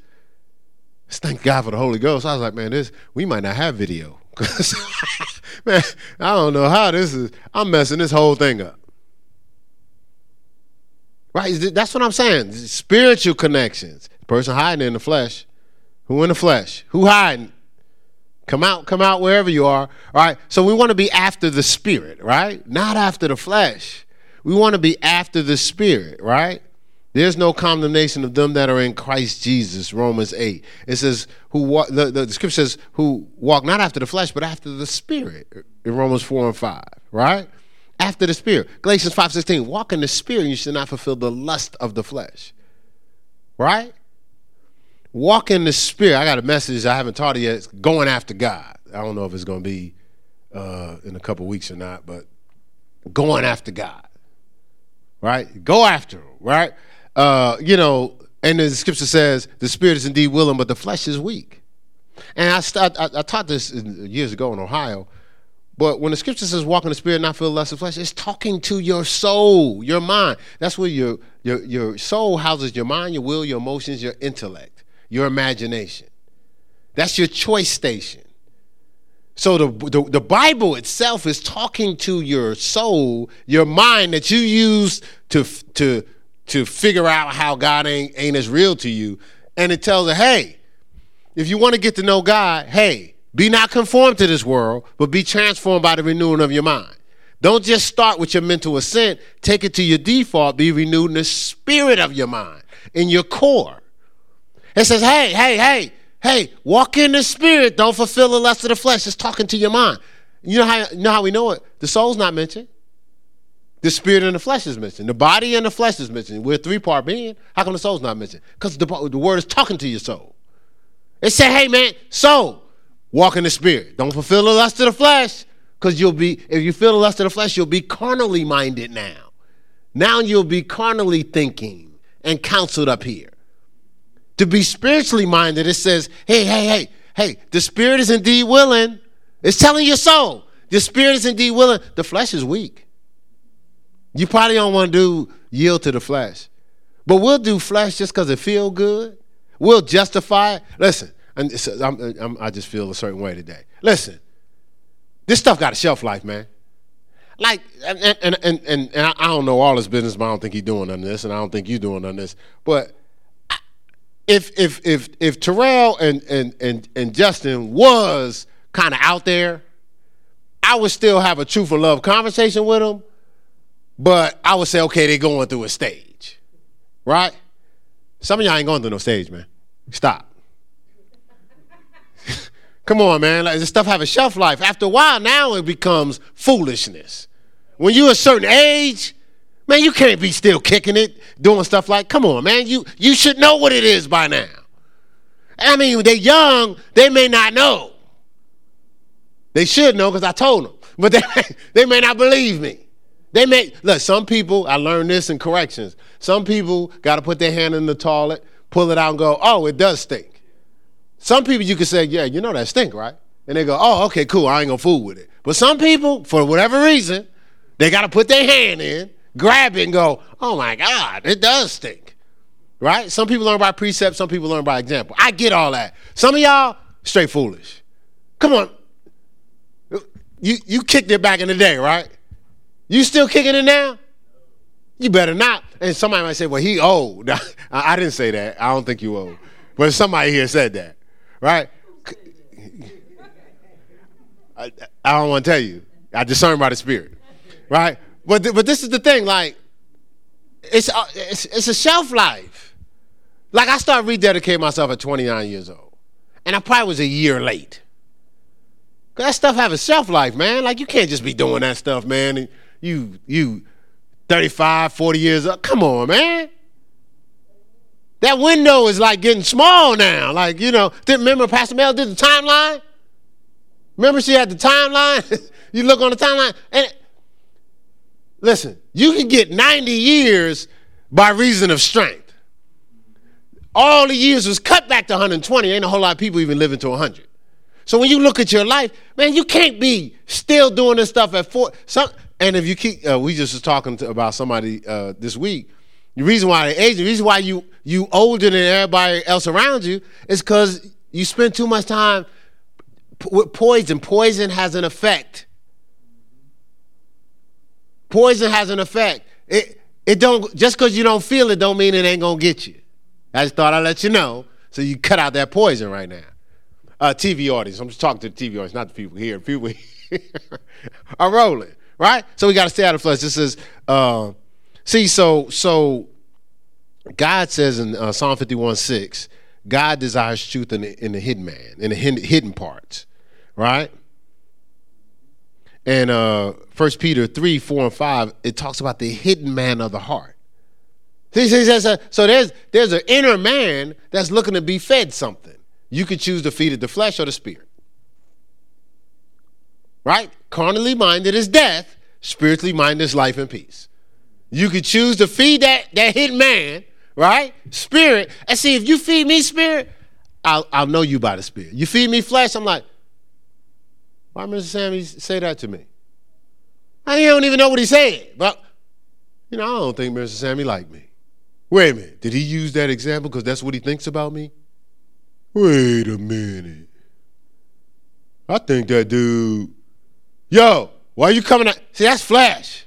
Thank God for the Holy Ghost. I was like, man, this we might not have video. man, I don't know how this is. I'm messing this whole thing up. Right? That's what I'm saying. Spiritual connections. Person hiding in the flesh. Who in the flesh? Who hiding? Come out, come out wherever you are. All right. So we want to be after the spirit, right? Not after the flesh. We want to be after the spirit, right? There's no condemnation of them that are in Christ Jesus, Romans 8. It says, who walk, the, the, scripture says, who walk not after the flesh, but after the spirit in Romans 4 and 5, right? After the spirit. Galatians 5 16, walk in the spirit, and you should not fulfill the lust of the flesh, right? Walk in the spirit. I got a message I haven't taught it yet. It's going after God. I don't know if it's going to be uh, in a couple weeks or not, but going after God, right? Go after Him, right? Uh, you know, and the scripture says the spirit is indeed willing, but the flesh is weak. And I, I, I taught this years ago in Ohio. But when the scripture says walk in the spirit, not feel less of flesh, it's talking to your soul, your mind. That's where your, your, your soul houses your mind, your will, your emotions, your intellect, your imagination. That's your choice station. So the, the, the, Bible itself is talking to your soul, your mind that you use to, to to figure out how God ain't, ain't as real to you. And it tells her, hey, if you want to get to know God, hey, be not conformed to this world, but be transformed by the renewing of your mind. Don't just start with your mental assent, take it to your default, be renewed in the spirit of your mind, in your core. It says, hey, hey, hey, hey, walk in the spirit, don't fulfill the lust of the flesh. It's talking to your mind. You know how, you know how we know it? The soul's not mentioned. The spirit and the flesh is missing. The body and the flesh is missing. We're three part being. How come the soul's not missing? Because the, the word is talking to your soul. It said, hey, man, soul, walk in the spirit. Don't fulfill the lust of the flesh. Because you'll be, if you feel the lust of the flesh, you'll be carnally minded now. Now you'll be carnally thinking and counseled up here. To be spiritually minded, it says, hey, hey, hey, hey, the spirit is indeed willing. It's telling your soul, the spirit is indeed willing. The flesh is weak. You probably don't want to do yield to the flesh. But we'll do flesh just because it feel good. We'll justify it. Listen, I'm, I'm, i just feel a certain way today. Listen, this stuff got a shelf life, man. Like, and, and, and, and, and I don't know all his business, but I don't think he's doing on this, and I don't think you're doing on this. But if if if if Terrell and and and, and Justin was kind of out there, I would still have a truthful love conversation with them but I would say, okay, they're going through a stage, right? Some of y'all ain't going through no stage, man. Stop. Come on, man. Like, this stuff have a shelf life. After a while, now it becomes foolishness. When you're a certain age, man, you can't be still kicking it, doing stuff like, come on, man. You you should know what it is by now. I mean, they're young, they may not know. They should know because I told them, but they, they may not believe me. They make look, some people, I learned this in corrections. Some people gotta put their hand in the toilet, pull it out, and go, oh, it does stink. Some people you can say, yeah, you know that stink, right? And they go, oh, okay, cool, I ain't gonna fool with it. But some people, for whatever reason, they gotta put their hand in, grab it, and go, oh my God, it does stink. Right? Some people learn by precept, some people learn by example. I get all that. Some of y'all, straight foolish. Come on. You you kicked it back in the day, right? You still kicking it now? You better not. And somebody might say, well, he old. I didn't say that. I don't think you old. But somebody here said that, right? I, I don't want to tell you. I discern by the Spirit, right? But, but this is the thing, like, it's, uh, it's, it's a shelf life. Like, I started rededicating myself at 29 years old. And I probably was a year late. That stuff have a shelf life, man. Like, you can't just be doing that stuff, man you you 35, 40 years up. Come on, man. That window is like getting small now. Like, you know, didn't remember Pastor Mel did the timeline? Remember she had the timeline? you look on the timeline and listen, you can get 90 years by reason of strength. All the years was cut back to 120. Ain't a whole lot of people even living to 100. So when you look at your life, man, you can't be still doing this stuff at four. Some, and if you keep, uh, we just was talking to, about somebody uh, this week. The reason why they age, the reason why you you older than everybody else around you is because you spend too much time with poison. Poison has an effect. Poison has an effect. It it don't just because you don't feel it don't mean it ain't gonna get you. I just thought I'd let you know so you cut out that poison right now. Uh, TV audience. I'm just talking to the TV audience, not the people here. People here are rolling, right? So we got to stay out of flesh. This is uh, see. So so God says in uh, Psalm 51 6, God desires truth in the, in the hidden man, in the hidden parts, right? And uh, 1 Peter 3, 4, and 5, it talks about the hidden man of the heart. See, see, see, so there's, there's an inner man that's looking to be fed something. You could choose to feed it the flesh or the spirit. Right? Carnally minded is death, spiritually minded is life and peace. You could choose to feed that, that hidden man right? Spirit. And see, if you feed me spirit, I'll, I'll know you by the spirit. You feed me flesh, I'm like, why Mr. Sammy say that to me? I don't even know what he said. But, you know, I don't think Mr. Sammy liked me. Wait a minute. Did he use that example because that's what he thinks about me? Wait a minute. I think that dude. Yo, why are you coming out? See, that's flash.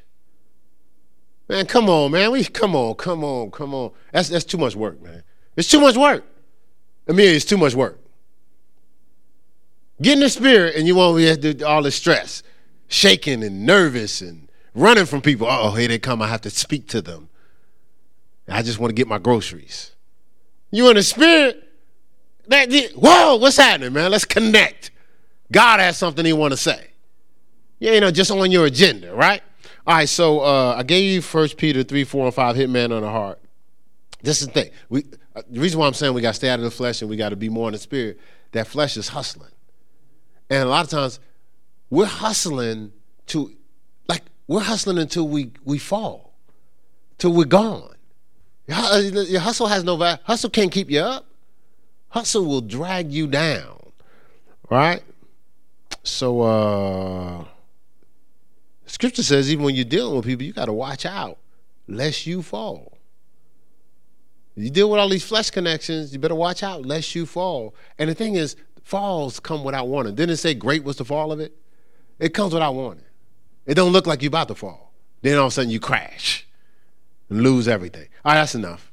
Man, come on, man. We come on, come on, come on. That's that's too much work, man. It's too much work. I mean, it's too much work. Get in the spirit and you won't be all the stress, shaking and nervous and running from people. Oh, here they come. I have to speak to them. I just want to get my groceries. You in the spirit? That, whoa, what's happening, man? Let's connect. God has something he want to say. You know, just on your agenda, right? All right, so uh, I gave you First Peter three, four, and five. Hit man on the heart. This is the thing. We uh, the reason why I'm saying we got to stay out of the flesh and we got to be more in the spirit. That flesh is hustling, and a lot of times we're hustling to, like we're hustling until we we fall, till we're gone. Your hustle has no value. Hustle can't keep you up. Hustle will drag you down, right? So. uh Scripture says even when you're dealing with people, you got to watch out lest you fall. You deal with all these flesh connections, you better watch out lest you fall. And the thing is, falls come without warning. Didn't it say great was the fall of it? It comes without warning. It don't look like you're about to fall. Then all of a sudden you crash and lose everything. All right, that's enough.